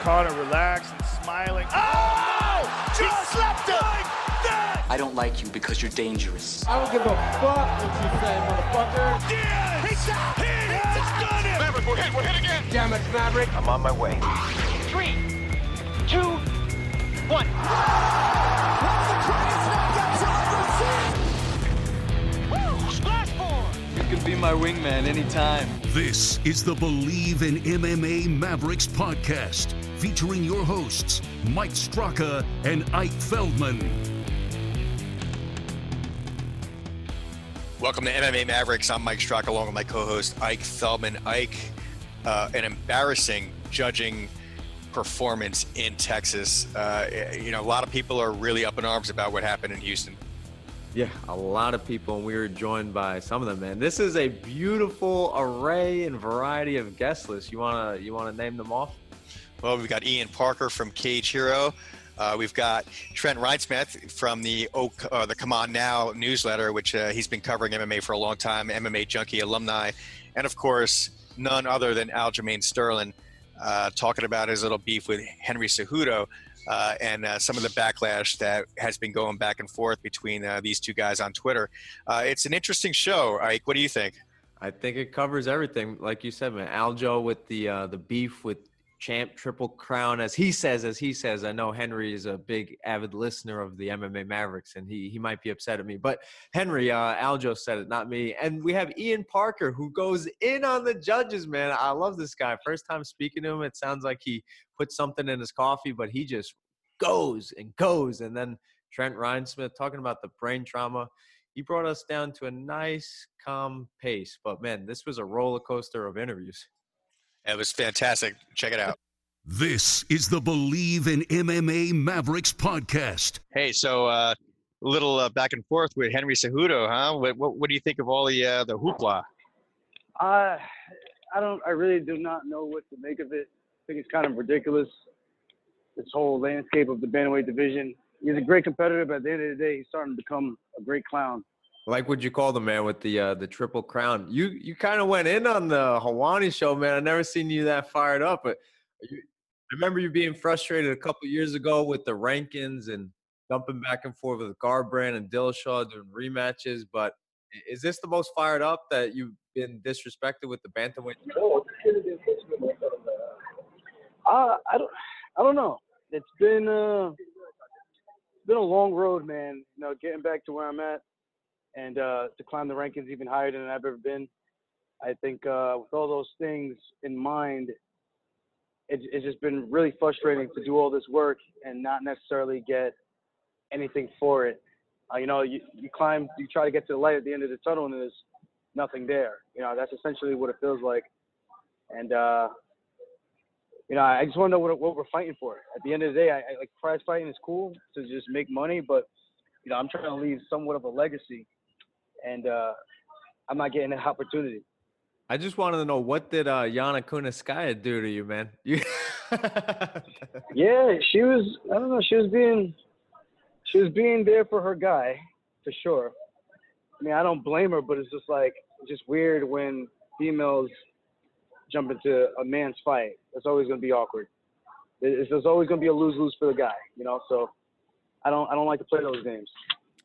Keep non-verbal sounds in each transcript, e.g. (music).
Connor relaxed and smiling. Oh! Just slapped him! Like that! I don't like you because you're dangerous. I don't give a fuck what you say, motherfucker. Yes! He's down! He has done it! Maverick, we're hit, we're hit again! Damn it, Maverick. I'm on my way. Three, two, one. Woo! You can be my wingman anytime. This is the Believe in MMA Mavericks podcast, featuring your hosts, Mike Straka and Ike Feldman. Welcome to MMA Mavericks. I'm Mike Straka along with my co-host Ike Feldman. Ike, uh, an embarrassing judging performance in Texas. Uh, you know, a lot of people are really up in arms about what happened in Houston. Yeah, a lot of people, and we were joined by some of them. Man, this is a beautiful array and variety of guest lists. You wanna you wanna name them off? Well, we've got Ian Parker from Cage Hero. Uh, we've got Trent Reinsmith from the Oak, uh, the Come On Now newsletter, which uh, he's been covering MMA for a long time, MMA Junkie alumni, and of course, none other than Aljamain Sterling, uh, talking about his little beef with Henry Cejudo uh, and uh, some of the backlash that has been going back and forth between these two guys on Twitter. it's an interesting show, Ike. What do you think? I think it covers everything, like you said, man. Aljo with the the beef with champ triple crown as he says as he says i know henry is a big avid listener of the mma mavericks and he he might be upset at me but henry uh aljo said it not me. And we have ian parker who goes in on the judges man. I love this guy. First time speaking to him it sounds like he put something in his coffee but he just goes and goes. And then trent reinsmith talking about the brain trauma he brought us down to a nice calm pace. But man this was a roller coaster of interviews it was fantastic. Check it out. This is the Believe in MMA Mavericks podcast. Hey, so uh, a little uh, back and forth with Henry Cejudo, huh? What, what, what do you think of all the uh, the hoopla? Uh, I don't. I really do not know what to make of it. I think it's kind of ridiculous. This whole landscape of the bantamweight division. He's a great competitor, but at the end of the day, he's starting to become a great clown. Like what you call the man with the uh, the triple crown. You you kind of went in on the Helwani show, man. I never seen you that fired up. But you, I remember you being frustrated a couple years ago with the rankings and dumping back and forth with Garbrandt and Dillashaw doing rematches. But is this the most fired up that you've been disrespected with the bantamweight? Uh, I don't I don't know. It's been uh, it's been a long road, man. You know, getting back to where I'm at and uh, to climb the rankings even higher than I've ever been. I think uh, with all those things in mind, it, it's just been really frustrating to do all this work and not necessarily get anything for it. Uh, you know, you, you climb, you try to get to the light at the end of the tunnel, and there's nothing there. You know, that's essentially what it feels like. And uh, you know, I just want to know what, what we're fighting for. At the end of the day, I, I like prize fighting is cool to just make money, but you know, I'm trying to leave somewhat of a legacy and uh, I'm not getting that opportunity. I just wanted to know what did uh, Yana Kunitskaya do to you, man? You (laughs) yeah, she was. I don't know. She was being, she was being there for her guy, for sure. I mean, I don't blame her, but it's just like just weird when females jump into a man's fight. It's always going to be awkward. It's, there's always going to be a lose lose for the guy, you know. So I don't I don't like to play those games.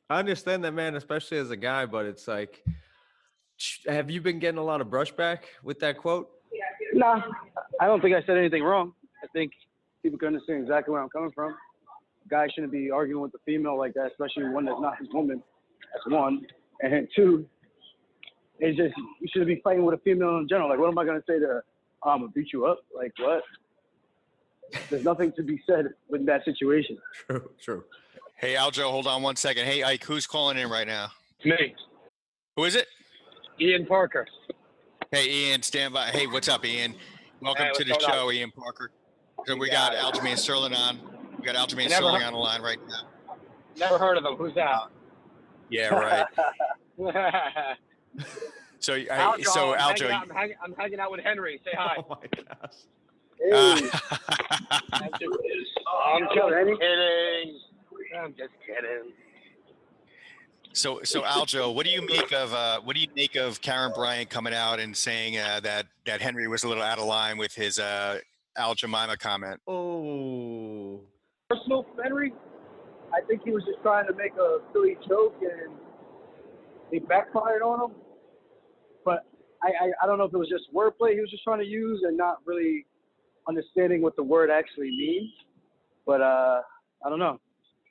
I understand that, man, especially as a guy, but it's like, have you been getting a lot of brushback with that quote? Nah, I don't think I said anything wrong. I think people can understand exactly where I'm coming from. Guy shouldn't be arguing with a female like that, especially one that's not his woman. That's one. And two, it's just you shouldn't be fighting with a female in general. Like, what am I gonna say to her? Oh, I'm gonna beat you up? Like what? There's nothing to be said with that situation. True, true. Hey, Aljo, hold on one second. Hey, Ike, who's calling in right now? Me. Who is it? Ian Parker. Hey, Ian, stand by. Hey, what's up, Ian? Welcome Hey, to the what's going show, on? Ian Parker. So we got Aljamain Sterling on. We got Aljamain Never Sterling heard- on the line right now. Never heard of him. Who's that? (laughs) Yeah, right. (laughs) So, I, Aljo, so I'm, Aljo, hanging out, I'm, hanging, I'm hanging out with Henry. Say (laughs) hi. Oh my gosh. uh, I'm just, I'm just kidding. I'm just kidding. so, so Aljo, what do you make of uh, what do you make of Karyn Bryant coming out and saying uh, that that Henry was a little out of line with his uh, Al Jemima comment. Oh. Personal for Henry, I think he was just trying to make a silly joke and it backfired on him. But I, I, I don't know if it was just wordplay he was just trying to use and not really understanding what the word actually means. But uh, I don't know.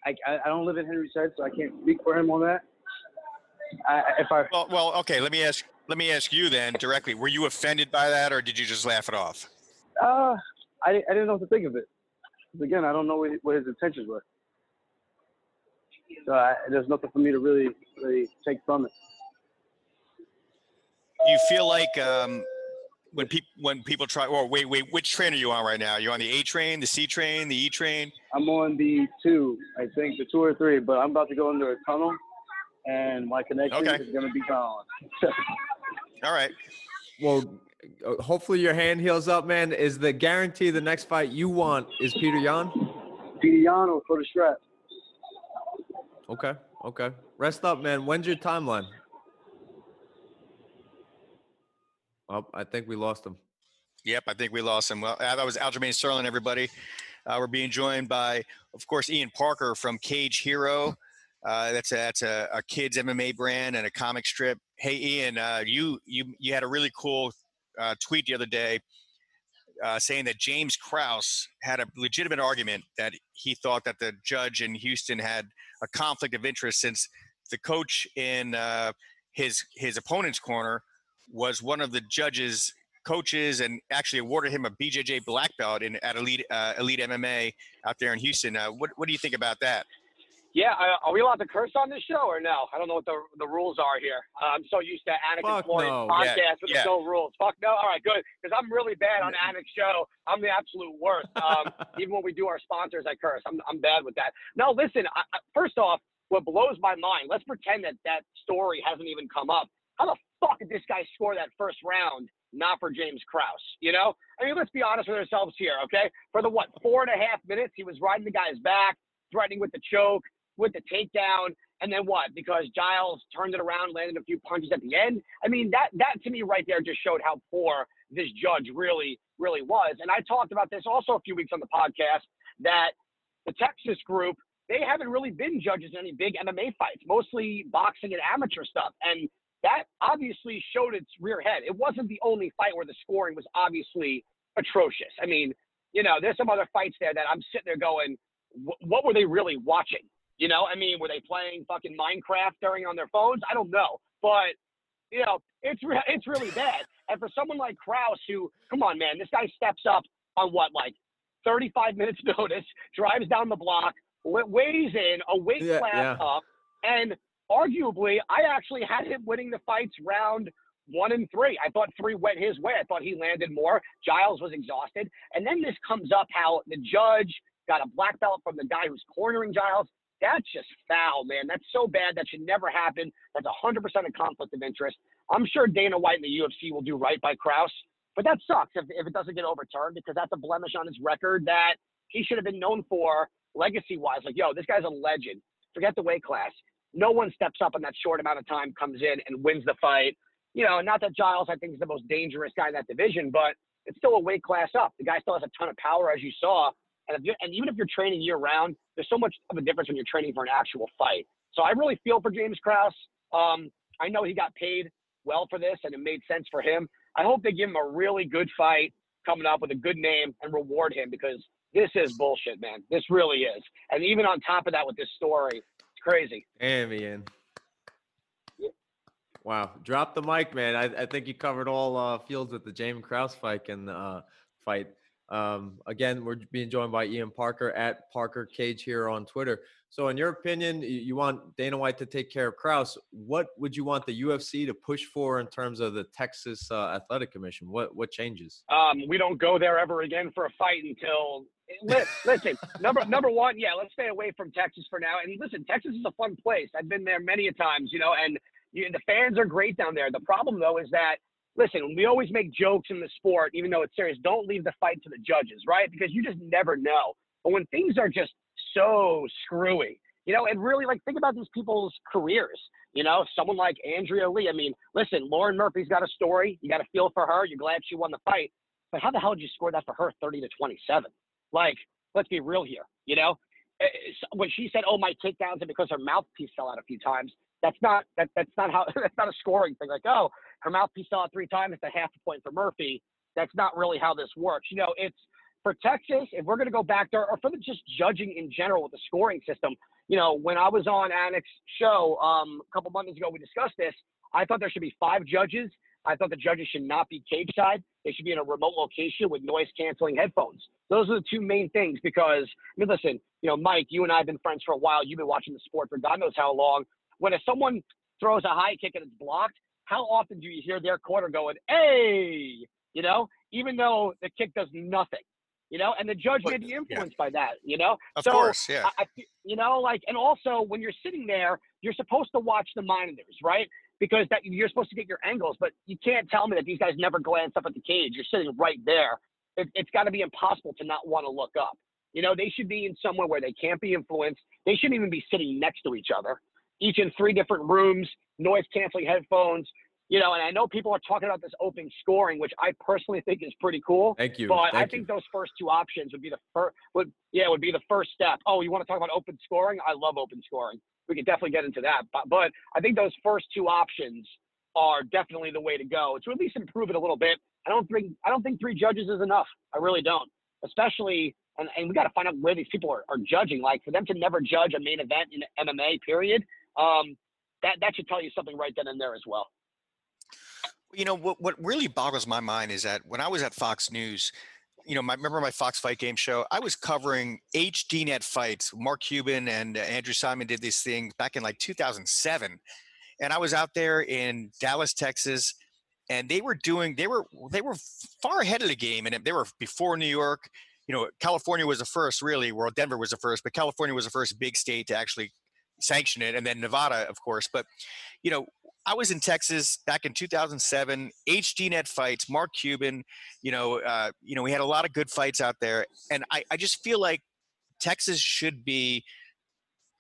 I, I, don't live in Henry's head, so I can't speak for him on that. I, if I Well, well, okay. Let me ask. Let me ask you then directly. Were you offended by that, or did you just laugh it off? uh, I, I didn't know what to think of it. Again, I don't know what, what his intentions were. So I, there's nothing for me to really really take from it. Do you feel like um, when people when people try? Or wait, wait. Which train are you on right now? You're on the A train, the C train, the E train. I'm on the two, I think, the two or three, but I'm about to go under a tunnel, and my connection Okay. is going to be gone. (laughs) All right. Well, uh, hopefully your hand heals up, man. Is the guarantee the next fight you want is Peter Yan? Pidiano for the strap. Okay, okay. Rest up, man. When's your timeline? I think we lost him. Yep, I think we lost him. Well, that was Aljamain Sterling, everybody. Uh, we're being joined by, of course, Ian Parker from Cage Hero. Uh, that's a, that's a, a kids MMA brand and a comic strip. Hey, Ian, uh, you you you had a really cool uh, tweet the other day uh, saying that James Krause had a legitimate argument that he thought that the judge in Houston had a conflict of interest since the coach in uh, his his opponent's corner was one of the judges coaches and actually awarded him a BJJ black belt in at elite uh, elite MMA out there in Houston. Uh, what what do you think about that? Yeah, uh, are we allowed to curse on this show or no? I don't know what the the rules are here. Uh, I'm so used to Anakin Fuck Floyd's no. podcast Yeah, with yeah. no rules. Fuck no. All right, good. Because I'm really bad on Anik's show. I'm the absolute worst. Um, (laughs) even when we do our sponsors, I curse. I'm I'm bad with that. No, listen. I, I, first off, what blows my mind. Let's pretend that that story hasn't even come up. How the fuck did this guy score that first round? Not for James Krause, you know. I mean, let's be honest with ourselves here, okay? For the what four and a half minutes, he was riding the guy's back, threatening with the choke, with the takedown, and then what? Because Giles turned it around, landed a few punches at the end. I mean, that that to me right there just showed how poor this judge really, really was. And I talked about this also a few weeks on the podcast that the Texas group they haven't really been judges in any big MMA fights, mostly boxing and amateur stuff. And that obviously showed its rear head. It wasn't the only fight where the scoring was obviously atrocious. I mean, you know, there's some other fights there that I'm sitting there going, what were they really watching? You know, I mean, were they playing fucking Minecraft during on their phones? I don't know, but you know, it's re- it's really bad. And for someone like Krause, who, come on, man, this guy steps up on what like 35 (laughs) minutes notice, drives down the block, weighs in a weight Yeah, class yeah. up, and arguably, I actually had him winning the fights round one and three. I thought three went his way. I thought he landed more. Giles was exhausted. And then this comes up how the judge got a black belt from the guy who's cornering Giles. That's just foul, man. That's so bad. That should never happen. That's 100% a conflict of interest. I'm sure Dana White and the UFC will do right by Krause, but that sucks if, if it doesn't get overturned because that's a blemish on his record that he should have been known for legacy wise. Like, yo, this guy's a legend. Forget the weight class. No one steps up in that short amount of time, comes in and wins the fight. You know, not that Giles, I think, is the most dangerous guy in that division, but it's still a weight class up. The guy still has a ton of power, as you saw. And, and even if you're training year round, there's so much of a difference when you're training for an actual fight. So I really feel for James Krause. Um, I know he got paid well for this, and it made sense for him. I hope they give him a really good fight coming up with a good name and reward him because this is bullshit, man. This really is. And even on top of that, with this story, crazy. Damn, Ian. Wow. Drop the mic, man. I, I think you covered all uh, fields with the James Krause fight and uh, fight. Um, again, we're being joined by Ian Parker at Parker Cage Hero on Twitter. So, in your opinion, you, you want Dana White to take care of Krause. What would you want the UFC to push for in terms of the Texas uh, Athletic Commission? What what changes? Um, we don't go there ever again for a fight until. Li- Listen, number number one, yeah, let's stay away from Texas for now. And listen, Texas is a fun place. I've been there many a times, you know, and you, the fans are great down there. The problem though is that listen, we always make jokes in the sport, even though it's serious. Don't leave the fight to the judges, right? Because you just never know. But when things are just so screwy, you know, and really like think about these people's careers. You know, someone like Andrea Lee. I mean, listen, Lauren Murphy's got a story. You got to feel for her. You're glad she won the fight. but how the hell did you score that for her 30 to 27? Like, let's be real here. You know, Eh, eh, when she said, "Oh, my takedowns and because her mouthpiece fell out a few times," that's not that that's not how (laughs) that's not a scoring thing. Like, oh, her mouthpiece fell out three times, it's a half a point for Murphy. That's not really how this works. You know, it's for Texas. If we're going to go back there, or for the just judging in general with the scoring system. You know, when I was on Anik's show um, a couple Mondays ago, we discussed this. I thought there should be five judges. I thought the judges should not be cage side. They should be in a remote location with noise canceling headphones. Those are the two main things because, I mean, listen, you know, Mike, you and I have been friends for a while. You've been watching the sport for God knows how long. When if someone throws a high kick and it's blocked, how often do you hear their corner going, hey, you know, even though the kick does nothing? You know, and the judge may be influenced yeah. by that. You know, of so, course, yeah. I, you know, like, and also when you're sitting there, you're supposed to watch the monitors, right? Because that you're supposed to get your angles, but you can't tell me that these guys never glance up at the cage. You're sitting right there. It, it's got to be impossible to not want to look up. You know, they should be in somewhere where they can't be influenced. They shouldn't even be sitting next to each other, each in three different rooms, noise canceling headphones. You know, and I know people are talking about this open scoring, which I personally think is pretty cool. Thank you. But Thank I think you. those first two options would be the first. Would yeah, would be the first step. Oh, you want to talk about open scoring? I love open scoring. We could definitely get into that. But but I think those first two options are definitely the way to go to at least improve it a little bit. I don't think I don't think three judges is enough. I really don't. Especially and, and we got to find out where these people are, are judging. Like for them to never judge a main event in MMA, period. Um, that that should tell you something right then and there as well. You know what? What really boggles my mind is that when I was at Fox News, you know, my, remember my Fox Fight Game show? I was covering HDNet fights. Mark Cuban and uh, Andrew Simon did these things back in like 2007 and I was out there in Dallas, Texas, and they were doing they were they were far ahead of the game, and they were before New York. You know, California was the first, really. Well, Denver was the first, but California was the first big state to actually sanction it, and then Nevada, of course. But you know, I was in Texas back in 2007. HDNet fights, Mark Cuban. You know, uh, you know, we had a lot of good fights out there, and I, I just feel like Texas should be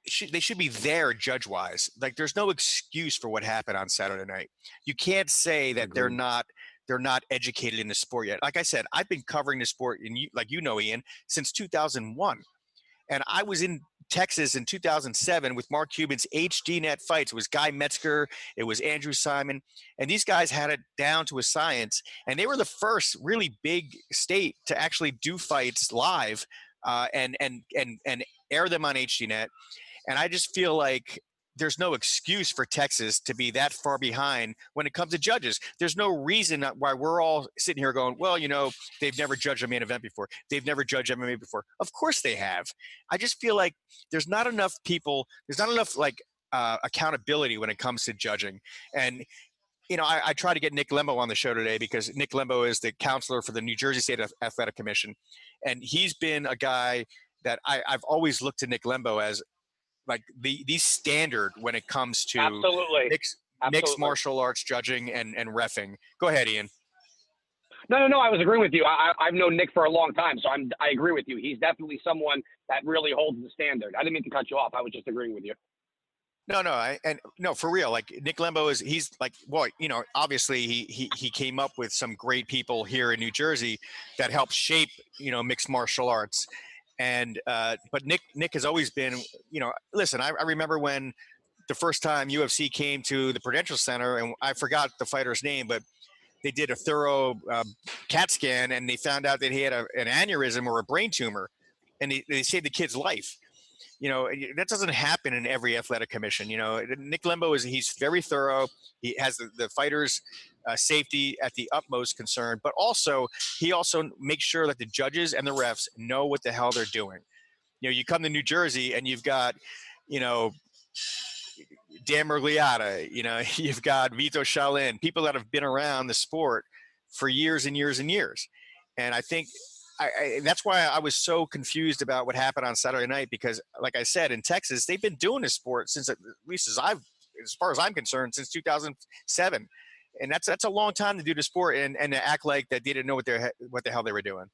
should, they should be there judge wise. Like there's no excuse for what happened on Saturday night. You can't say that they're not they're not educated in the sport yet. Like I said, I've been covering the sport and you like you know Ian since 2001. And I was in Texas in 2007 with Mark Cuban's HDNet fights. It was Guy Mezger, it was Andrew Simon, and these guys had it down to a science. And they were the first really big state to actually do fights live uh, and and and and air them on HDNet. And I just feel like there's no excuse for Texas to be that far behind when it comes to judges. There's no reason why we're all sitting here going, well, you know, they've never judged a main event before. They've never judged MMA before. Of course they have. I just feel like there's not enough people, there's not enough like uh, accountability when it comes to judging. And you know, I, I try to get Nick Lembo on the show today because Nick Lembo is the counselor for the New Jersey State Athletic Commission, and he's been a guy that I, have always looked to Nick Lembo as like the the standard when it comes to absolutely mixed, mixed martial arts judging and and refing. Go ahead, Ian. No, no, no. I was agreeing with you. I, I've known Nick for a long time, so I'm I agree with you. He's definitely someone that really holds the standard. I didn't mean to cut you off. I was just agreeing with you. No, no, I, and no, for real. Like Nick Lembo is, he's like, well, you know, obviously he he he came up with some great people here in New Jersey that helped shape, you know, mixed martial arts and uh, but Nick Nick has always been you know listen I, I, remember when the first time UFC came to the Prudential Center and I forgot the fighter's name but they did a thorough uh, CAT scan and they found out that he had a, an aneurysm or a brain tumor and they, they saved the kid's life. You know that doesn't happen in every athletic commission you know. Nick Lembo is he's very thorough. He has the, the fighters uh, safety at the utmost concern, but also he also makes sure that the judges and the refs know what the hell they're doing. You know, you come to New Jersey and you've got, you know, Dan Miragliotta, you know, (laughs) you've got Vito Shalin, people that have been around the sport for years and years and years. And I think I, I, that's why I was so confused about what happened on Saturday night because, like I said, in Texas, they've been doing this sport since, at least as I've, as far as I'm concerned, since 2007 and that's that's a long time to do the sport and, and to act like that they didn't know what they what the hell they were doing.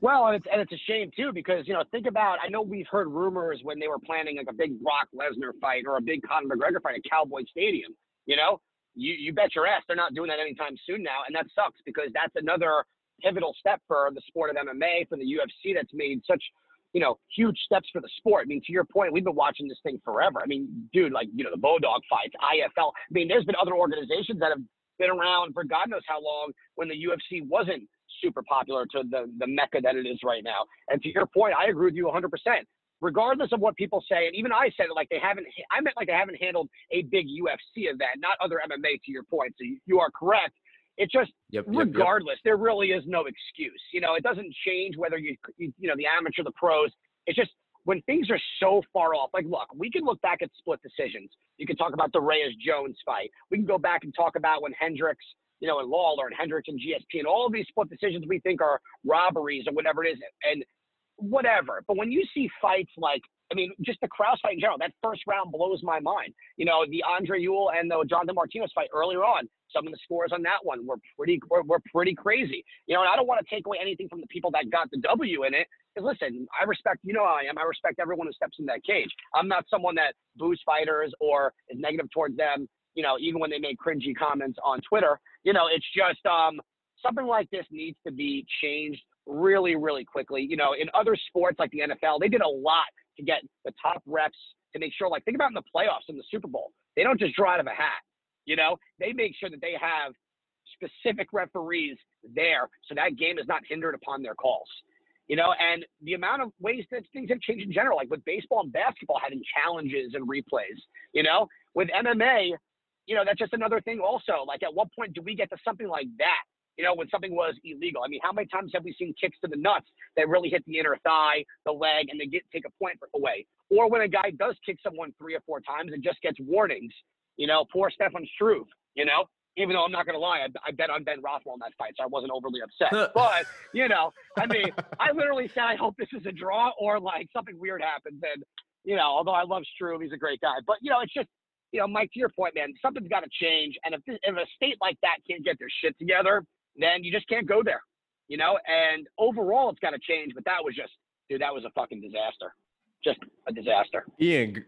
Well, and it's and it's a shame too because you know think about I know we've heard rumors when they were planning like a big Brock Lesnar fight or a big Conor McGregor fight at Cowboy Stadium. You know, you you bet your ass they're not doing that anytime soon now, and that sucks because that's another pivotal step for the sport of MMA, for the UFC that's made such, you know, huge steps for the sport. I mean, to your point, we've been watching this thing forever. I mean, dude, like, you know, the Bodog fights, IFL. I mean, there's been other organizations that have been around for God knows how long when the UFC wasn't super popular to the, the mecca that it is right now. And to your point, I agree with you 100%. Regardless of what people say, and even I said it like they haven't, I meant like they haven't handled a big UFC event, not other MMA to your point. So you are correct. It just, Yep, yep, yep. regardless, there really is no excuse. You know, it doesn't change whether you, you, you know, the amateur, the pros. It's just when things are so far off. Like, look, we can look back at split decisions. You can talk about the Reyes Jones fight. We can go back and talk about when Hendricks, you know, and Lawler and Hendricks and GSP and all of these split decisions we think are robberies or whatever it is. And whatever. But when you see fights like, I mean, just the Krause fight in general, that first round blows my mind. You know, the Andre Ewell and the Jonathan Martinez fight earlier on, some of the scores on that one were pretty were, were pretty crazy. You know, and I don't want to take away anything from the people that got the W in it. Because listen, I respect, you know I am. I respect everyone who steps in that cage. I'm not someone that boos fighters or is negative towards them. You know, even when they make cringy comments on Twitter. You know, it's just um, something like this needs to be changed really, really quickly. You know, in other sports like the NFL, they did a lot to get the top reps to make sure, like, think about in the playoffs in the Super Bowl. They don't just draw out of a hat. You know, they make sure that they have specific referees there so that game is not hindered upon their calls. You know, and the amount of ways that things have changed in general, like with baseball and basketball having challenges and replays, you know, with MMA, you know, that's just another thing also. Like at what point do we get to something like that? You know, when something was illegal. I mean, how many times have we seen kicks to the nuts that really hit the inner thigh, the leg, and they get take a point away? Or when a guy does kick someone three or four times and just gets warnings. You know, poor Stefan Struve. You know, even though I'm not going to lie, I, I bet on Ben Rothwell in that fight, so I wasn't overly upset. (laughs) but you know, I mean, I literally said I hope this is a draw or like something weird happens. And you know, although I love Struve, he's a great guy. But you know, it's just you know, Mike, to your point, man, something's got to change. And if, if a state like that can't get their shit together, then you just can't go there, you know? And overall, it's got to change. But that was just, dude, that was a fucking disaster. Just a disaster. Ian, g-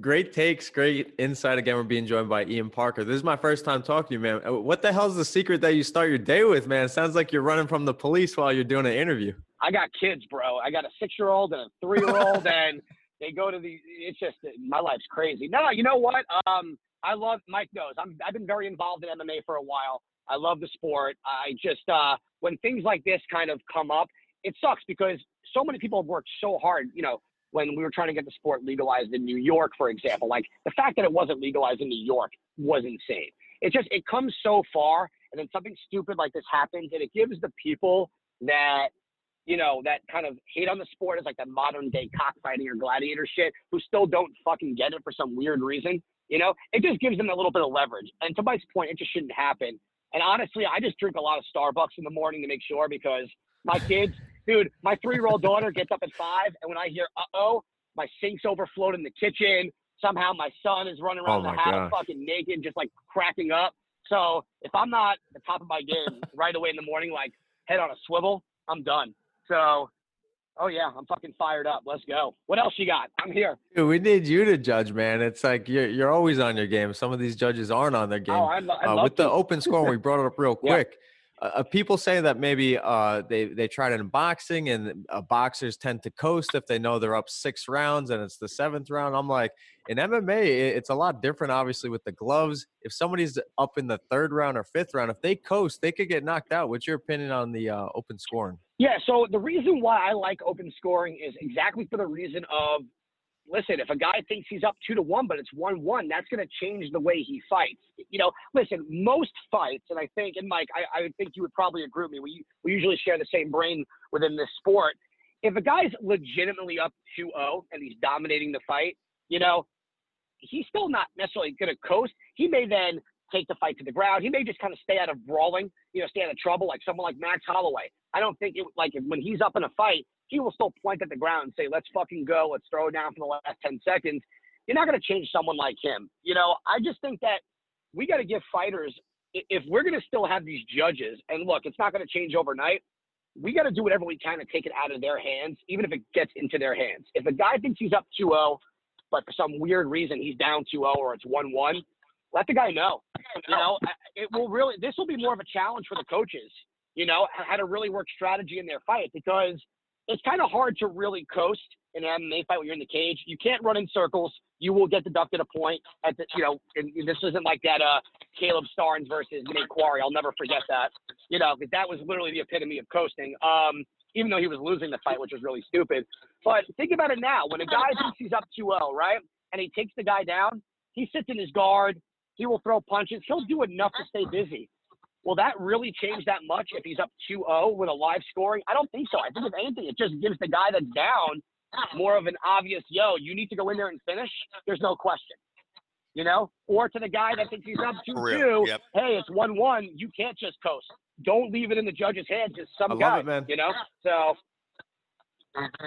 great takes, great insight. Again, we're being joined by Ian Parker. This is my first time talking to you, man. Uh, What the hell's the secret that you start your day with, man? It sounds like you're running from the police while you're doing an interview. I got kids, bro. I got a six year old and a three year old, (laughs) and they go to the. It's just my life's crazy. No, you know what? Um, I love Mike knows. I'm. I've been very involved in MMA for a while. I love the sport. I just uh, when things like this kind of come up, it sucks because so many people have worked so hard. You know, when we were trying to get the sport legalized in New York, for example, like the fact that it wasn't legalized in New York was insane. It just it comes so far, and then something stupid like this happens, and it gives the people that you know, that kind of hate on the sport as like that modern day cockfighting or gladiator shit who still don't fucking get it for some weird reason. You know, it just gives them a little bit of leverage. And to Mike's point, it just shouldn't happen. And honestly, I just drink a lot of Starbucks in the morning to make sure because my kids, dude, my three year old daughter gets up at five, and when I hear uh oh, my sink's overflowed in the kitchen. Somehow my son is running around Oh the house gosh. fucking naked, just like cracking up. So if I'm not at the top of my game (laughs) right away in the morning, like head on a swivel, I'm done. So, oh yeah, I'm fucking fired up. Let's go. What else you got? I'm here. Dude, we need you to judge, man. It's like you're you're always on your game. Some of these judges aren't on their game. Oh, I'd, I'd uh, with the open score, we brought it up real (laughs) quick. Uh, uh, people say that maybe uh, they they tried it in boxing, and uh, boxers tend to coast if they know they're up six rounds and it's the seventh round. I'm like, in MMA, it's a lot different, obviously, with the gloves. If somebody's up in the third round or fifth round, if they coast, they could get knocked out. What's your opinion on the uh, open scoring? Yeah, so the reason why I like open scoring is exactly for the reason of listen, if a guy thinks he's up two to one, but it's one one, that's going to change the way he fights. You know, listen, most fights, and I think, and Mike, I, I would think you would probably agree with me. We we usually share the same brain within this sport. If a guy's legitimately up 2-0 and he's dominating the fight, you know, he's still not necessarily going to coast. He may then take the fight to the ground. He may just kind of stay out of brawling, you know, stay out of trouble, like someone like Max Holloway. I don't think it like when he's up in a fight, he will still point at the ground and say, "Let's fucking go. Let's throw it down for the last ten seconds." You're not going to change someone like him. You know, I just think that we got to give fighters if we're going to still have these judges. And look, it's not going to change overnight. We got to do whatever we can to take it out of their hands, even if it gets into their hands. If a guy thinks he's up 2-0, but for some weird reason he's down 2-0 or it's 1-1, let the guy know. You know, it will really. This will be more of a challenge for the coaches. you know, how to really work strategy in their fight because it's kind of hard to really coast in an MMA fight when you're in the cage. You can't run in circles. You will get deducted a point at the, you know, and this isn't like that, uh, Kalib Starnes versus Nate Quarry. I'll never forget that, you know, because that was literally the epitome of coasting. Um, even though he was losing the fight, which was really stupid. But think about it now. When a guy (laughs) thinks he's up 2-0, right, and he takes the guy down, he sits in his guard. He will throw punches. He'll do enough to stay busy. Will that really change that much if he's up 2-0 with a live scoring? I don't think so. I think if anything, it just gives the guy that's down more of an obvious, yo, you need to go in there and finish. There's no question. You know? Or to the guy that thinks he's up 2-2, Yep. hey, it's 1-1. You can't just coast. Don't leave it in the judge's hands. Just some guy, it, man. you know? So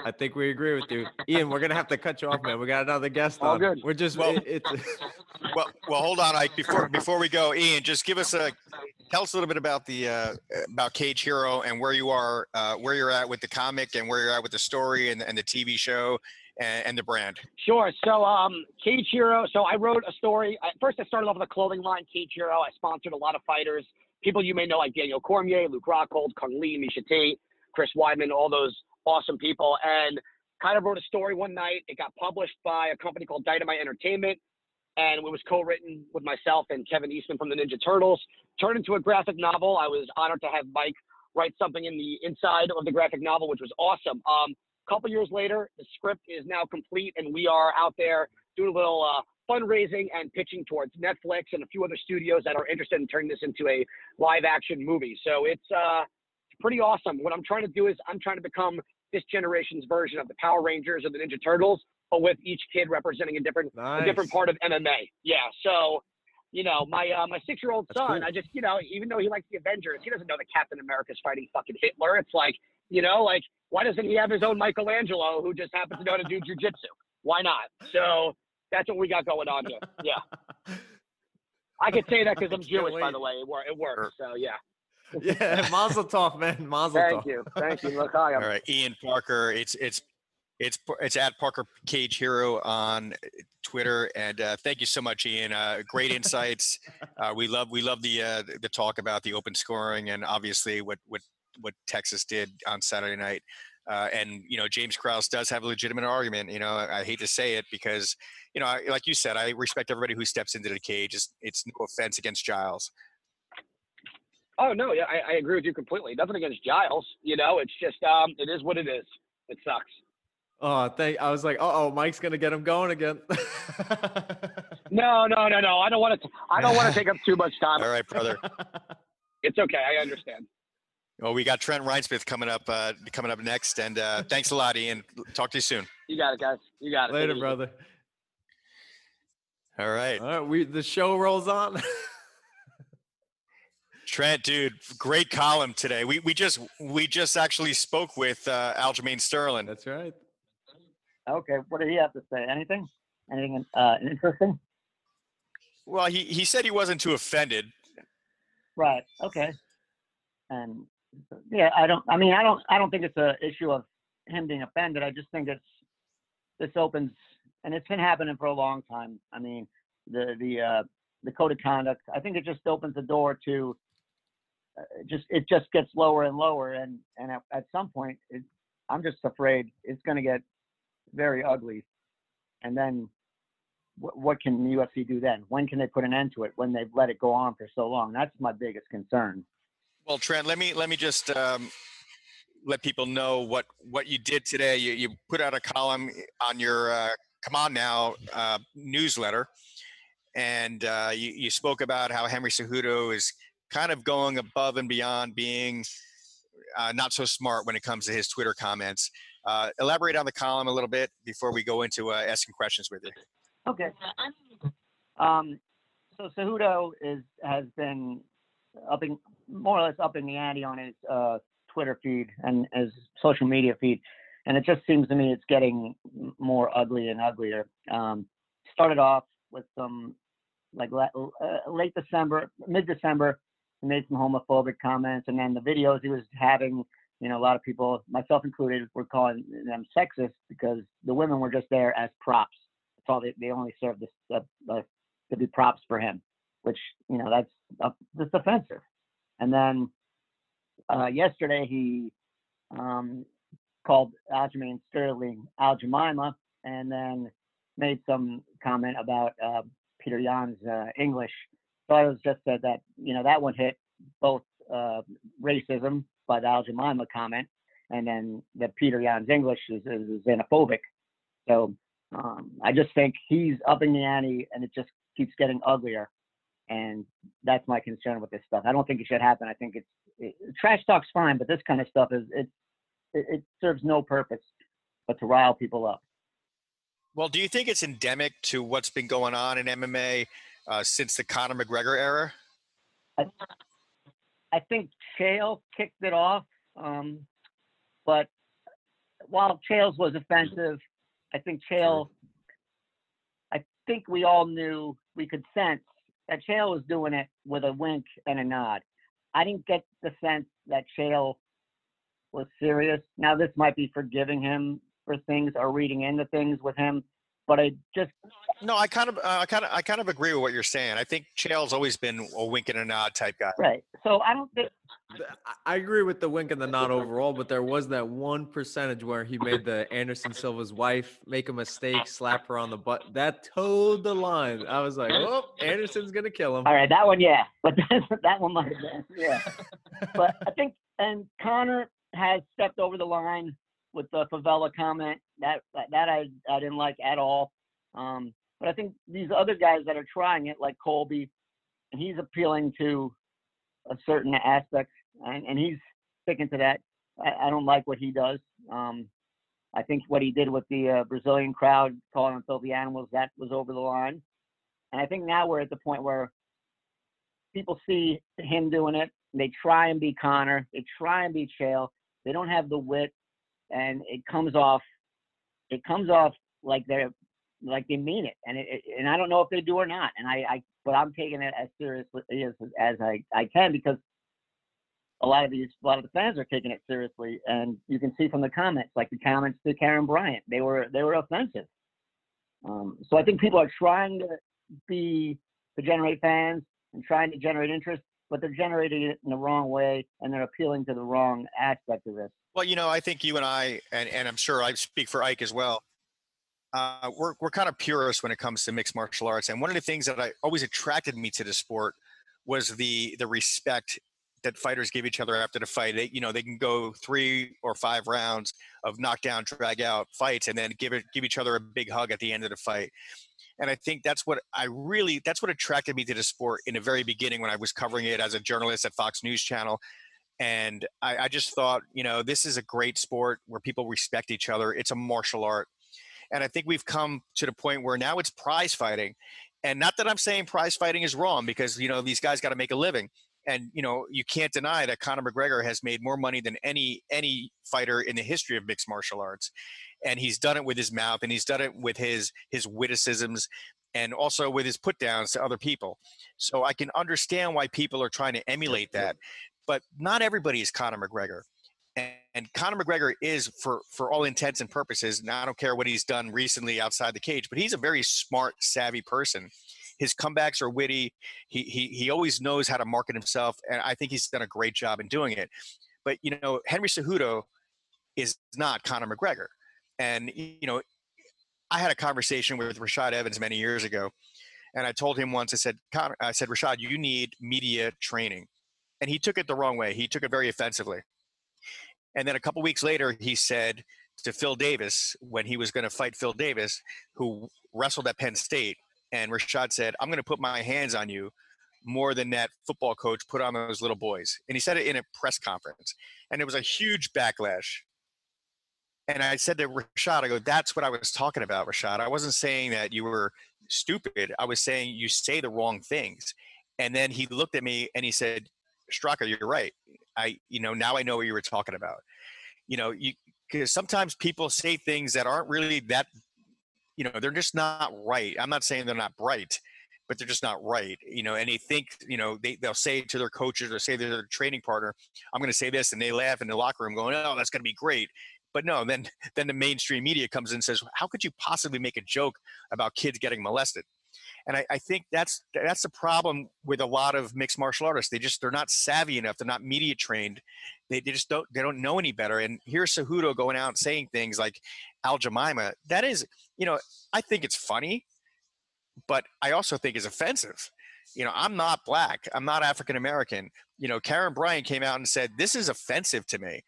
I think we agree with you, Ian. We're gonna have to cut you off, man. We got another guest All on. good. We're just Well- it, it's (laughs) Well, well, hold on, Ike. Before before we go, Ian, just give us a tell us a little bit about the uh, about Cage Hero and where you are, uh, where you're at with the comic, and where you're at with the story and, and the TV show and, and the brand. Sure. So, um, Cage Hero. So I wrote a story. First, I started off with a clothing line, Cage Hero. I sponsored a lot of fighters, people you may know like Daniel Cormier, Luke Rockhold, Cung Le, Miesha Tate, Chris Weidman, all those awesome people. And kind of wrote a story one night. It got published by a company called Dynamite Entertainment, and it was co-written with myself and Kevin Eastman from the Ninja Turtles. Turned into a graphic novel. I was honored to have Mike write something in the inside of the graphic novel, which was awesome. Um, a couple years later, the script is now complete, and we are out there doing a little uh, fundraising and pitching towards Netflix and a few other studios that are interested in turning this into a live-action movie. So it's uh, pretty awesome. What I'm trying to do is I'm trying to become this generation's version of the Power Rangers or the Ninja Turtles, with each kid representing a different a different part of MMA. Yeah. So, you know, my uh, my six year old son, cool. I just you know, even though he likes the Avengers, he doesn't know that Captain America's fighting fucking Hitler. It's like, you know, like why doesn't he have his own Michelangelo who just happens to know how to do jujitsu? Why not? So that's what we got going on here. Yeah. (laughs) I could say that because I'm Jewish, by the way. It, wor- it works. So yeah. yeah, Mazel Tov, man. Mazel Thank Tov. you. Thank you. Look, hi. All right, Ian Parker. It's it's it's it's at Parker Cage Hero on Twitter, and uh, thank you so much, Ian. Uh, great insights. (laughs) Uh, we love we love the uh, the talk about the open scoring, and obviously what what what Texas did on Saturday night. Uh, and you know James Krause does have a legitimate argument. You know I, I hate to say it because you know I, like you said I respect everybody who steps into the cage. It's, it's no offense against Giles. Oh no, yeah, I, I agree with you completely. Nothing against Giles. You know, it's just um, it is what it is. It sucks. Oh, thank. I was like, oh, Mike's gonna get him going again. (laughs) No, no, no, no. I don't want to. I don't want to take up too much time. All right, brother. (laughs) It's okay. I understand. Well, we got Trent Reinsmith coming up uh, coming up next, and uh, thanks a lot, Ian. Talk to you soon. You got it, guys. You got it. Take Later, easy. brother. All right, All right, we the show rolls on. (laughs) Trent, dude, great column today. We we just we just actually spoke with uh, Aljamain Sterling. That's right. Okay, what did he have to say? Anything? Anything uh, interesting? Well, he he said he wasn't too offended. Right. Okay. And yeah, I don't. I mean, I don't. I don't think it's a issue of him being offended. I just think it's this opens, and it's been happening for a long time. I mean, the the uh, the code of conduct. I think it just opens the door to uh, just it just gets lower and lower, and and at, at some point, it, I'm just afraid it's going to get very ugly, and then. What, what can the UFC do then? When can they put an end to it? When they've let it go on for so long? That's my biggest concern. Well, Trent, let me let me just um, let people know what what you did today. You you put out a column on your uh, Come On Now uh, newsletter, and uh, you you spoke about how Henry Cejudo is kind of going above and beyond being uh, not so smart when it comes to his Twitter comments. Uh, elaborate on the column a little bit before we go into uh, asking questions with you. Okay. Um, so Cejudo is has been upping more or less upping the ante on his uh, Twitter feed and his social media feed, and it just seems to me it's getting more ugly and uglier. Um, started off with some like uh, late December, mid December, he made some homophobic comments, and then the videos he was having. You know, a lot of people, myself included, were calling them sexist because the women were just there as props. That's all they, they only served this uh, uh, to be props for him, which you know that's uh, that's offensive. And then uh, yesterday he um, called Aljamain Sterling Al Jemima, and then made some comment about uh, Peter Yan's uh, English. So I was just said that you know that one hit both uh, by the Al Jemima comment, and then that Peter Yan's English is, is xenophobic. So um, I just think he's upping the ante, and it just keeps getting uglier. And that's my concern with this stuff. I don't think it should happen. I think it's it, trash talk's fine, but this kind of stuff is it, it it serves no purpose but to rile people up. Well, do you think it's endemic to what's been going on in MMA uh, since the Conor McGregor era? I, I think Chael kicked it off, um, but while Chael's was offensive, I think Chael. I think we all knew we could sense that Chael was doing it with a wink and a nod. I didn't get the sense that Chael was serious. Now this might be forgiving him for things or reading into things with him, but I just no, I kind of, uh, I kind of, I kind of agree with what you're saying. I think Chael's always been a wink and a nod type guy. Right. So I don't think. I agree with the wink and the nod overall, but there was that one percentage where he made the Anderson Silva's wife make a mistake, slap her on the butt. That towed the line. I was like, oh, Anderson's gonna kill him. All right, that one, yeah, but that, (laughs) that one might have been, yeah. but I think, and Conor has stepped over the line with the favela comment. That that I I didn't like at all. Um, but I think these other guys that are trying it, like Colby, he's appealing to a certain aspect, and, and he's sticking to that. I, I don't like what he does. Um, I think what he did with the uh, Brazilian crowd, calling them filthy animals, that was over the line. And I think now we're at the point where people see him doing it. They try and be Conor. They try and be Chael. They don't have the wit, and it comes off. It comes off like they're like they mean it, and it, it, and I don't know if they do or not. And I, I but I'm taking it as seriously as as I I can because a lot of these a lot of the fans are taking it seriously, and you can see from the comments, like the comments to Karyn Bryant, they were they were offensive. Um, so I think people are trying to be to generate fans and trying to generate interest, but they're generating it in the wrong way, and they're appealing to the wrong aspect of this. Well, you know, I think you and I, and, and I'm sure I speak for Ike as well uh, we're, we're kind of purists when it comes to mixed martial arts. And one of the things that I always attracted me to the sport was the the respect that fighters give each other after the fight. They, you know, they can go three or five rounds of knockdown, drag out fights, and then give it give each other a big hug at the end of the fight. And I think that's what I really that's what attracted me to the sport in the very beginning when I was covering it as a journalist at Fox News Channel. And I, I just thought, you know, this is a great sport where people respect each other. It's a martial art and I think we've come to the point where now it's prize fighting. And not that I'm saying prize fighting is wrong because, you know, these guys got to make a living. And, you know, you can't deny that Conor McGregor has made more money than any any fighter in the history of mixed martial arts. And he's done it with his mouth and he's done it with his his witticisms and also with his put downs to other people. So I can understand why people are trying to emulate that. But not everybody is Conor McGregor. And, and Conor McGregor is, for for all intents and purposes, now I don't care what he's done recently outside the cage, but he's a very smart, savvy person. His comebacks are witty. He he he always knows how to market himself, and I think he's done a great job in doing it. But you know, Henry Cejudo is not Conor McGregor, and you know, I had a conversation with Rashad Evans many years ago, and I told him once. I said, I said, Rashad, you need media training, and he took it the wrong way. He took it very offensively. And then a couple weeks later, he said to Phil Davis when he was going to fight Phil Davis, who wrestled at Penn State, and Rashad said, "I'm going to put my hands on you." More than that football coach put on those little boys. And he said it in a press conference. And it was a huge backlash. And I said to Rashad, I go, that's what I was talking about, Rashad. I wasn't saying that you were stupid. I was saying you say the wrong things. And then he looked at me and he said, Straka, you're right. I, you know, now I know what you were talking about. You know, you because sometimes people say things that aren't really that, you know, they're just not right. I'm not saying they're not bright, but they're just not right. You know, and they think, you know, they they'll say to their coaches or say to their training partner, "I'm going to say this," and they laugh in the locker room, going, "Oh, that's going to be great." But no, then (laughs) then the mainstream media comes in and says, "How could you possibly make a joke about kids getting molested?" And I, I, think that's that's the problem with a lot of mixed martial artists. They just they're not savvy enough. They're not media trained They, they just don't they don't know any better. And here's Cejudo going out and saying things like Al Jemima. That is, you know, I think it's funny, but I also think it's offensive. You know, I'm not black. I'm not African American. You know, Karyn Bryant came out and said this is offensive to me.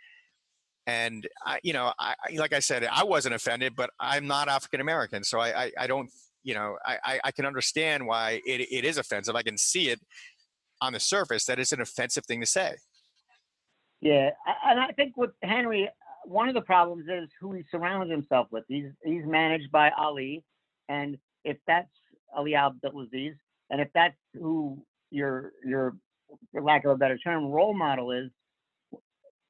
And I, you know, I like I said, I wasn't offended, but I'm not African American, so I, I, I don't you know, I, I can understand why it, it is offensive. I can see it on the surface that it's an offensive thing to say. Yeah, and I think with Henry, uh, one of the problems is who he surrounds himself with. He's he's managed by Ali, and if that's Ali Abdelaziz, and if that's who your your for lack of a better term role model is,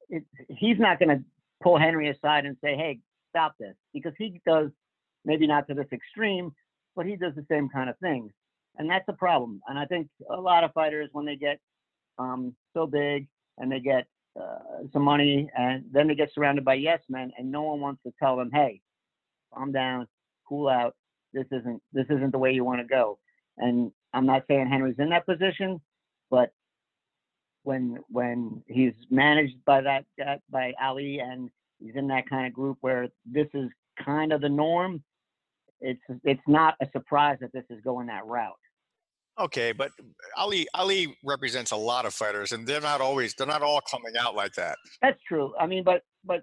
it, he's not going to pull Henry aside and say, "Hey, stop this," because he does maybe not to this extreme, but he does the same kind of things, and that's a problem. And I think a lot of fighters, when they get um, so big and they get uh, some money, and then they get surrounded by yes men, and no one wants to tell them, "Hey, calm down, cool out. This isn't this isn't the way you want to go." And I'm not saying Henry's in that position, but when when he's managed by that, that by Ali and he's in that kind of group where this is kind of the norm, it's it's not a surprise that this is going that route. Okay, but Ali Ali represents a lot of fighters, and they're not always they're not all coming out like that. That's true. I mean, but but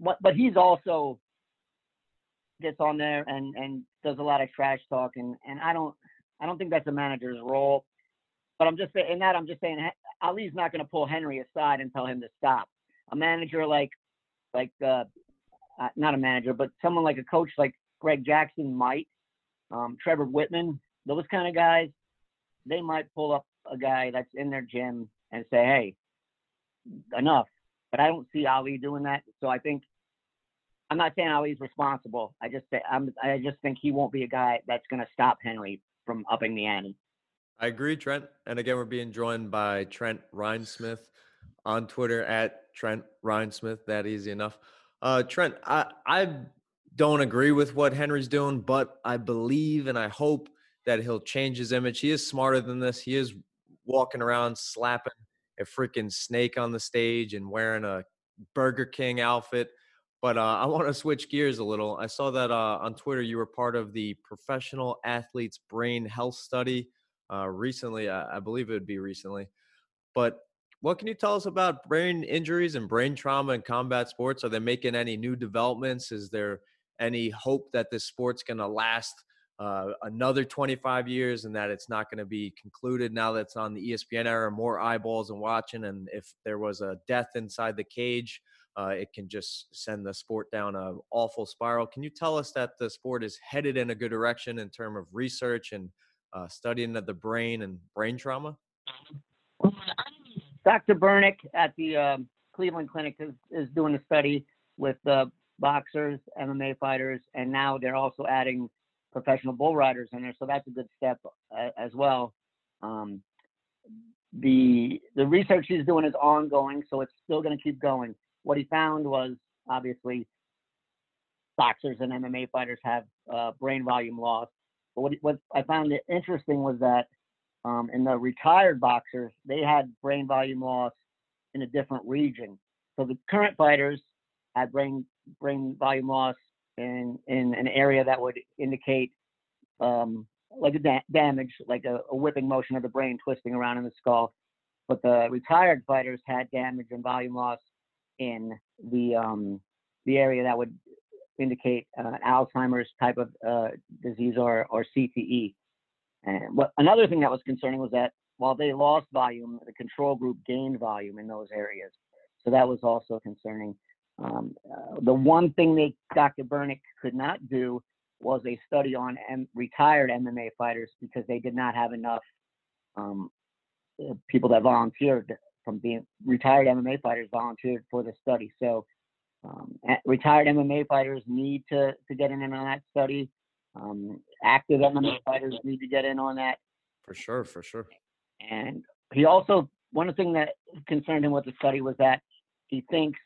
but but he's also gets on there and and does a lot of trash talk, and and I don't I don't think that's a manager's role. But I'm just saying that I'm just saying Ali's not going to pull Henry aside and tell him to stop. A manager like like uh, uh, not a manager, but someone like a coach like Greg Jackson might. Um, Trevor Wittman, those kind of guys, they might pull up a guy that's in their gym and say, "Hey, enough." But I don't see Ali doing that. So I think I'm not saying Ali's responsible. I just I'm I just think he won't be a guy that's going to stop Henry from upping the ante. I agree, Trent. And again, we're being joined by Trent Reinsmith on Twitter at Trent Reinsmith. That easy enough. Uh, Trent, I I don't agree with what Henry's doing, but I believe and I hope that he'll change his image. He is smarter than this. He is walking around slapping a freaking snake on the stage and wearing a Burger King outfit. But uh, I want to switch gears a little. I saw that uh, on Twitter you were part of the professional athletes brain health study uh, recently. I, I believe it would be recently. But what can you tell us about brain injuries and brain trauma in combat sports? Are they making any new developments? Is there any hope that this sport's going to last uh, another 25 years and that it's not going to be concluded now that it's on the ESPN era, more eyeballs and watching. And if there was a death inside the cage, uh, it can just send the sport down a awful spiral. Can you tell us that the sport is headed in a good direction in terms of research and uh, studying of the brain and brain trauma? Dr. Bernick at the um, Cleveland Clinic is, is doing a study with uh, boxers, MMA fighters, and now they're also adding professional bull riders in there. So that's a good step uh, as well. Um, the the research he's doing is ongoing, so it's still going to keep going. What he found was obviously boxers and MMA fighters have uh, brain volume loss. But what what I found interesting was that um, in the retired boxers, they had brain volume loss in a different region. So the current fighters had brain brain volume loss in in an area that would indicate um, like a da- damage, like a, a, whipping motion of the brain twisting around in the skull. But the retired fighters had damage and volume loss in the um, the area that would indicate uh, Alzheimer's type of uh, disease or or CTE. And what another thing that was concerning was that while they lost volume, the control group gained volume in those areas. So that was also concerning. Um, uh, the one thing that Dr. Bernick could not do was a study on M- retired MMA fighters because they did not have enough um, uh, people that volunteered from being retired MMA fighters volunteered for the study. So um, retired MMA fighters need to, to get in on that study. Um, active MMA fighters need to get in on that. For sure, for sure. And he also, one of the things that concerned him with the study was that he thinks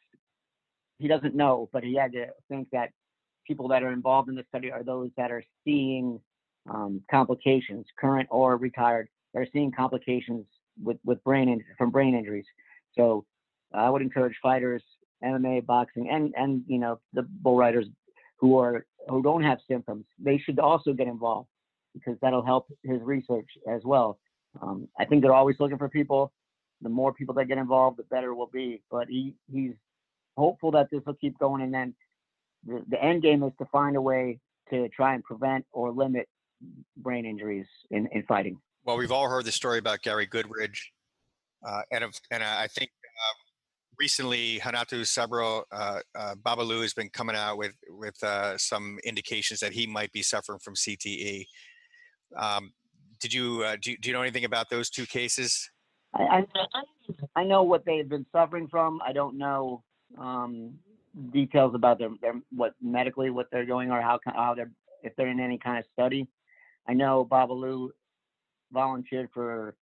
he doesn't know, but he had to think that people that are involved in the study are those that are seeing um, complications, current or retired, are seeing complications with, with brain in, from brain injuries. So I would encourage fighters, MMA, boxing, and and you know the bull riders who are who don't have symptoms. They should also get involved because that'll help his research as well. Um, I think they're always looking for people. The more people that get involved, the better it will be. But he he's hopeful that this will keep going, and then the, the end game is to find a way to try and prevent or limit brain injuries in, in fighting. Well, we've all heard the story about Gary Goodridge, uh, and and I think uh, recently Renato Sobral uh, uh, Babalu has been coming out with with uh, some indications that he might be suffering from CTE. Um, did you, uh, do you do you know anything about those two cases? I, I, I know what they've been suffering from. I don't know um, details about their, their what medically what they're going or how how they're if they're in any kind of study. I know Babalu volunteered for.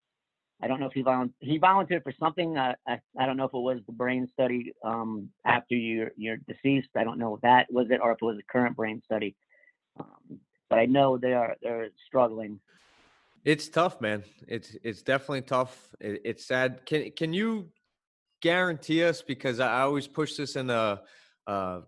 I don't know if he volunteered. He volunteered for something. Uh, I, I don't know if it was the brain study um, after you're you're deceased. I don't know if that was it or if it was a current brain study. Um, but I know they are they're struggling. It's tough, man. It's it's definitely tough. It, it's sad. Can can you guarantee us because I always push this in a,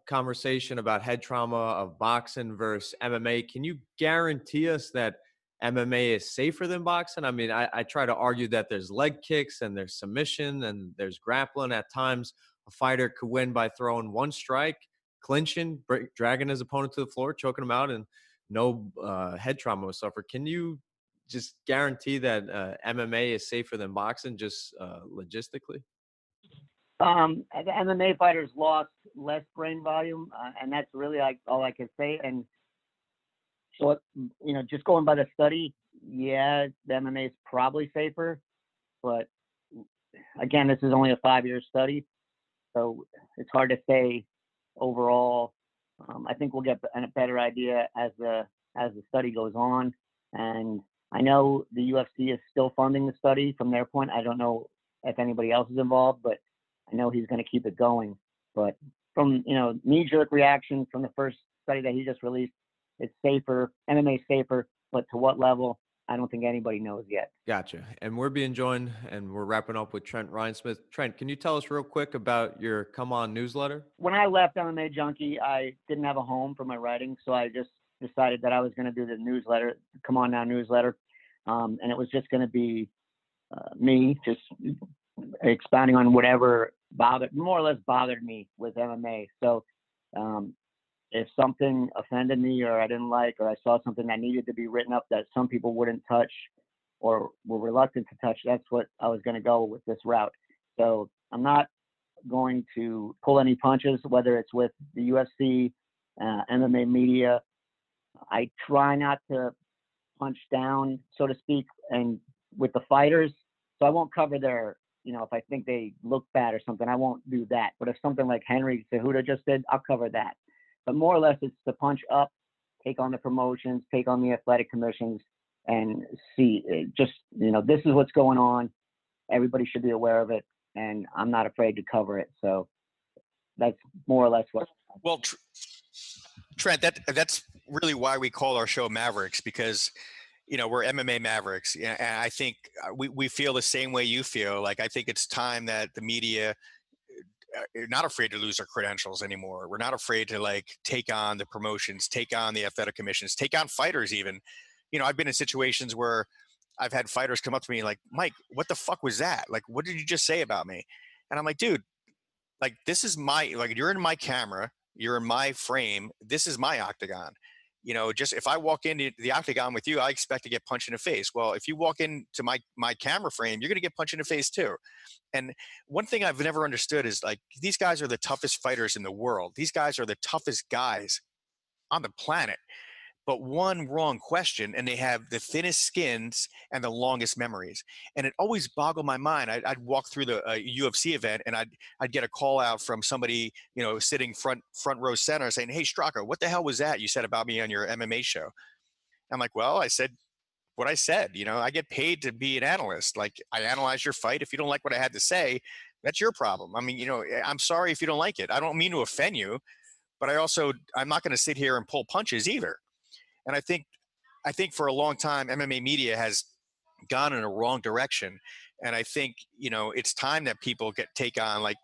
conversation about head trauma of boxing versus MMA. Can you guarantee us that MMA is safer than boxing? I mean, I, I try to argue that there's leg kicks and there's submission and there's grappling. At times, a fighter could win by throwing one strike, clinching, break, dragging his opponent to the floor, choking him out, and no uh, head trauma was suffered. Can you just guarantee that uh, MMA is safer than boxing, just uh, logistically? Um, the MMA fighters lost less brain volume, uh, and that's really like all I can say. And so, you know, just going by the study, yeah, the MMA is probably safer, but again, this is only a five-year study, so it's hard to say overall. Um, I think we'll get a better idea as the as the study goes on, and I know the UFC is still funding the study from their point. I don't know if anybody else is involved, but I know he's going to keep it going. But from you know knee jerk reaction from the first study that he just released, it's safer. MMA safer, but to what level? I don't think anybody knows yet. Gotcha. And we're being joined, and we're wrapping up with Trent Reinsmith. Trent, can you tell us real quick about your Come On newsletter? When I left MMA Junkie, I didn't have a home for my writing, so I just decided that I was going to do the newsletter, Come On Now newsletter, um, and it was just going to be uh, me just expounding on whatever bothered, more or less bothered me with MMA. So um, if something offended me or I didn't like, or I saw something that needed to be written up that some people wouldn't touch or were reluctant to touch, that's what I was going to go with this route. So I'm not going to pull any punches, whether it's with the UFC, uh, MMA media. I try not to punch down, so to speak, and with the fighters. So I won't cover their you know, if I think they look bad or something, I won't do that. But if something like Henry Cejudo just did, I'll cover that. But more or less, it's to punch up, take on the promotions, take on the athletic commissions, and see. Eh, just you know, this is what's going on. Everybody should be aware of it, and I'm not afraid to cover it. So that's more or less what. Well, Trent, that that's really why we call our show Mavericks because you know we're MMA Mavericks, and I think uh, we we feel the same way you feel. Like I think it's time that the media are uh, not afraid to lose their credentials anymore. We're not afraid to like take on the promotions, take on the athletic commissions, take on fighters even. You know, I've been in situations where I've had fighters come up to me like, "Mike, what the fuck was that? Like, what did you just say about me?" And I'm like, "Dude, like this is my like you're in my camera, you're in my frame. This is my octagon you know, just if I walk into the octagon with you, I expect to get punched in the face. Well, if you walk into my my camera frame, you're going to get punched in the face too. And one thing I've never understood is like these guys are the toughest fighters in the world. These guys are the toughest guys on the planet but one wrong question and they have the thinnest skins and the longest memories and it always boggled my mind i'd, I'd walk through the uh, ufc event and I'd, I'd get a call out from somebody you know sitting front front row center saying hey straka what the hell was that you said about me on your mma show? I'm like well i said what i said you know i get paid to be an analyst like i analyze your fight if you don't like what i had to say that's your problem i mean you know eh, i'm sorry if you don't like it i don't mean to offend you but i also i'm not going to sit here and pull punches either and I think, I think for a long time, MMA media has gone in a wrong direction. and I think you know it's time that people get take on like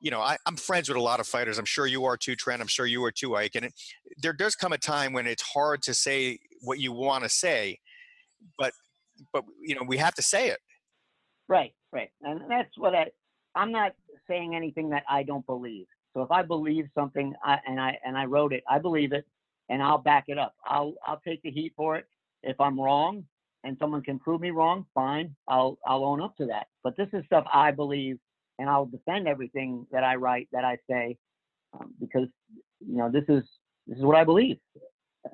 you know, I, am friends with a lot of fighters. I'm sure you are too, Trent. I'm sure you are too, Ike. And it, there does come a time when it's hard to say what you want to say, but but you know we have to say it. Right, right, and that's what I. I'm not saying anything that I don't believe. So if I believe something I, and I and I wrote it, I believe it, and I'll back it up. I'll I'll take the heat for it. If I'm wrong and someone can prove me wrong, fine. I'll I'll own up to that. But this is stuff I believe and I'll defend everything that I write, that I say, um, because you know this is this is what I believe,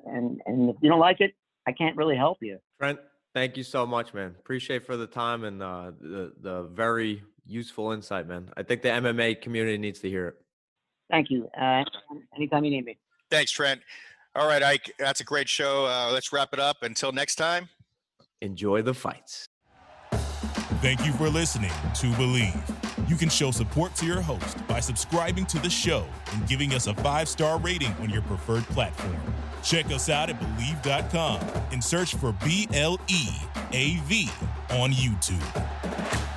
and and if you don't like it, I can't really help you. Trent, thank you so much, man. Appreciate for the time and uh, the the very useful insight, man. I think the MMA community needs to hear it. Thank you. Uh, anytime you need me. Thanks, Trent. All right, Ike, that's a great show. Uh, let's wrap it up. Until next time, enjoy the fights. Thank you for listening to Bleav. You can show support to your host by subscribing to the show and giving us a five star rating on your preferred platform. Check us out at Bleav.com and search for B L E A V on YouTube.